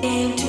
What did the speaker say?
Into